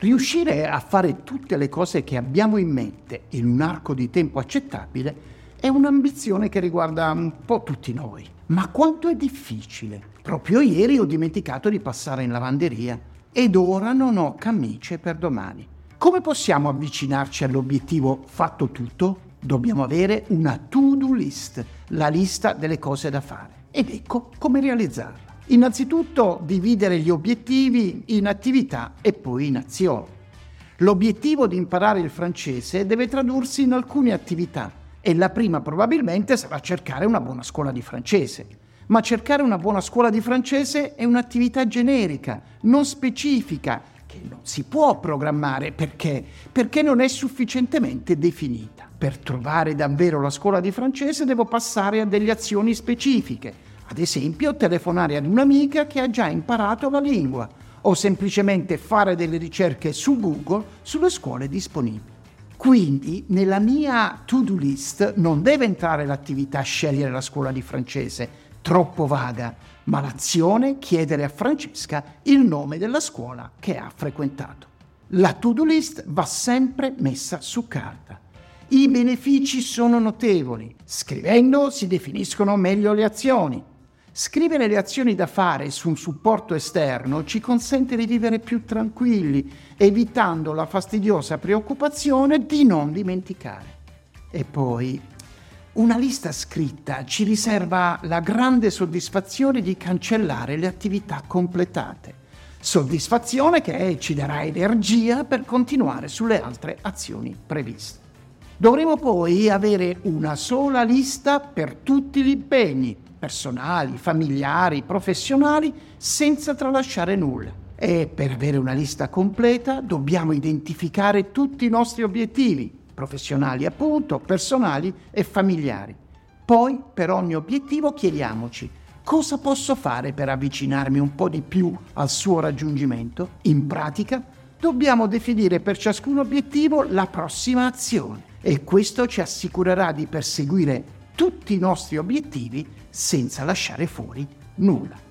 Riuscire a fare tutte le cose che abbiamo in mente in un arco di tempo accettabile è un'ambizione che riguarda un po' tutti noi. Ma quanto è difficile! Proprio ieri ho dimenticato di passare in lavanderia ed ora non ho camicie per domani. Come possiamo avvicinarci all'obiettivo fatto tutto? Dobbiamo avere una to-do list, la lista delle cose da fare. Ed ecco come realizzarla. Innanzitutto dividere gli obiettivi in attività e poi in azioni. L'obiettivo di imparare il francese deve tradursi in alcune attività e la prima probabilmente sarà cercare una buona scuola di francese. Ma cercare una buona scuola di francese è un'attività generica, non specifica, che non si può programmare perché? Perché non è sufficientemente definita. Per trovare davvero la scuola di francese devo passare a delle azioni specifiche, ad esempio telefonare ad un'amica che ha già imparato la lingua o semplicemente fare delle ricerche su Google sulle scuole disponibili. Quindi nella mia to-do list non deve entrare l'attività scegliere la scuola di francese, troppo vaga, ma l'azione chiedere a Francesca il nome della scuola che ha frequentato. La to-do list va sempre messa su carta. I benefici sono notevoli. Scrivendo si definiscono meglio le azioni. Scrivere le azioni da fare su un supporto esterno ci consente di vivere più tranquilli, evitando la fastidiosa preoccupazione di non dimenticare. E poi, una lista scritta ci riserva la grande soddisfazione di cancellare le attività completate. Soddisfazione che ci darà energia per continuare sulle altre azioni previste. Dovremo poi avere una sola lista per tutti gli impegni, personali, familiari, professionali, senza tralasciare nulla. E per avere una lista completa dobbiamo identificare tutti i nostri obiettivi, professionali appunto, personali e familiari. Poi per ogni obiettivo chiediamoci cosa posso fare per avvicinarmi un po' di più al suo raggiungimento. In pratica dobbiamo definire per ciascun obiettivo la prossima azione e questo ci assicurerà di perseguire tutti i nostri obiettivi senza lasciare fuori nulla.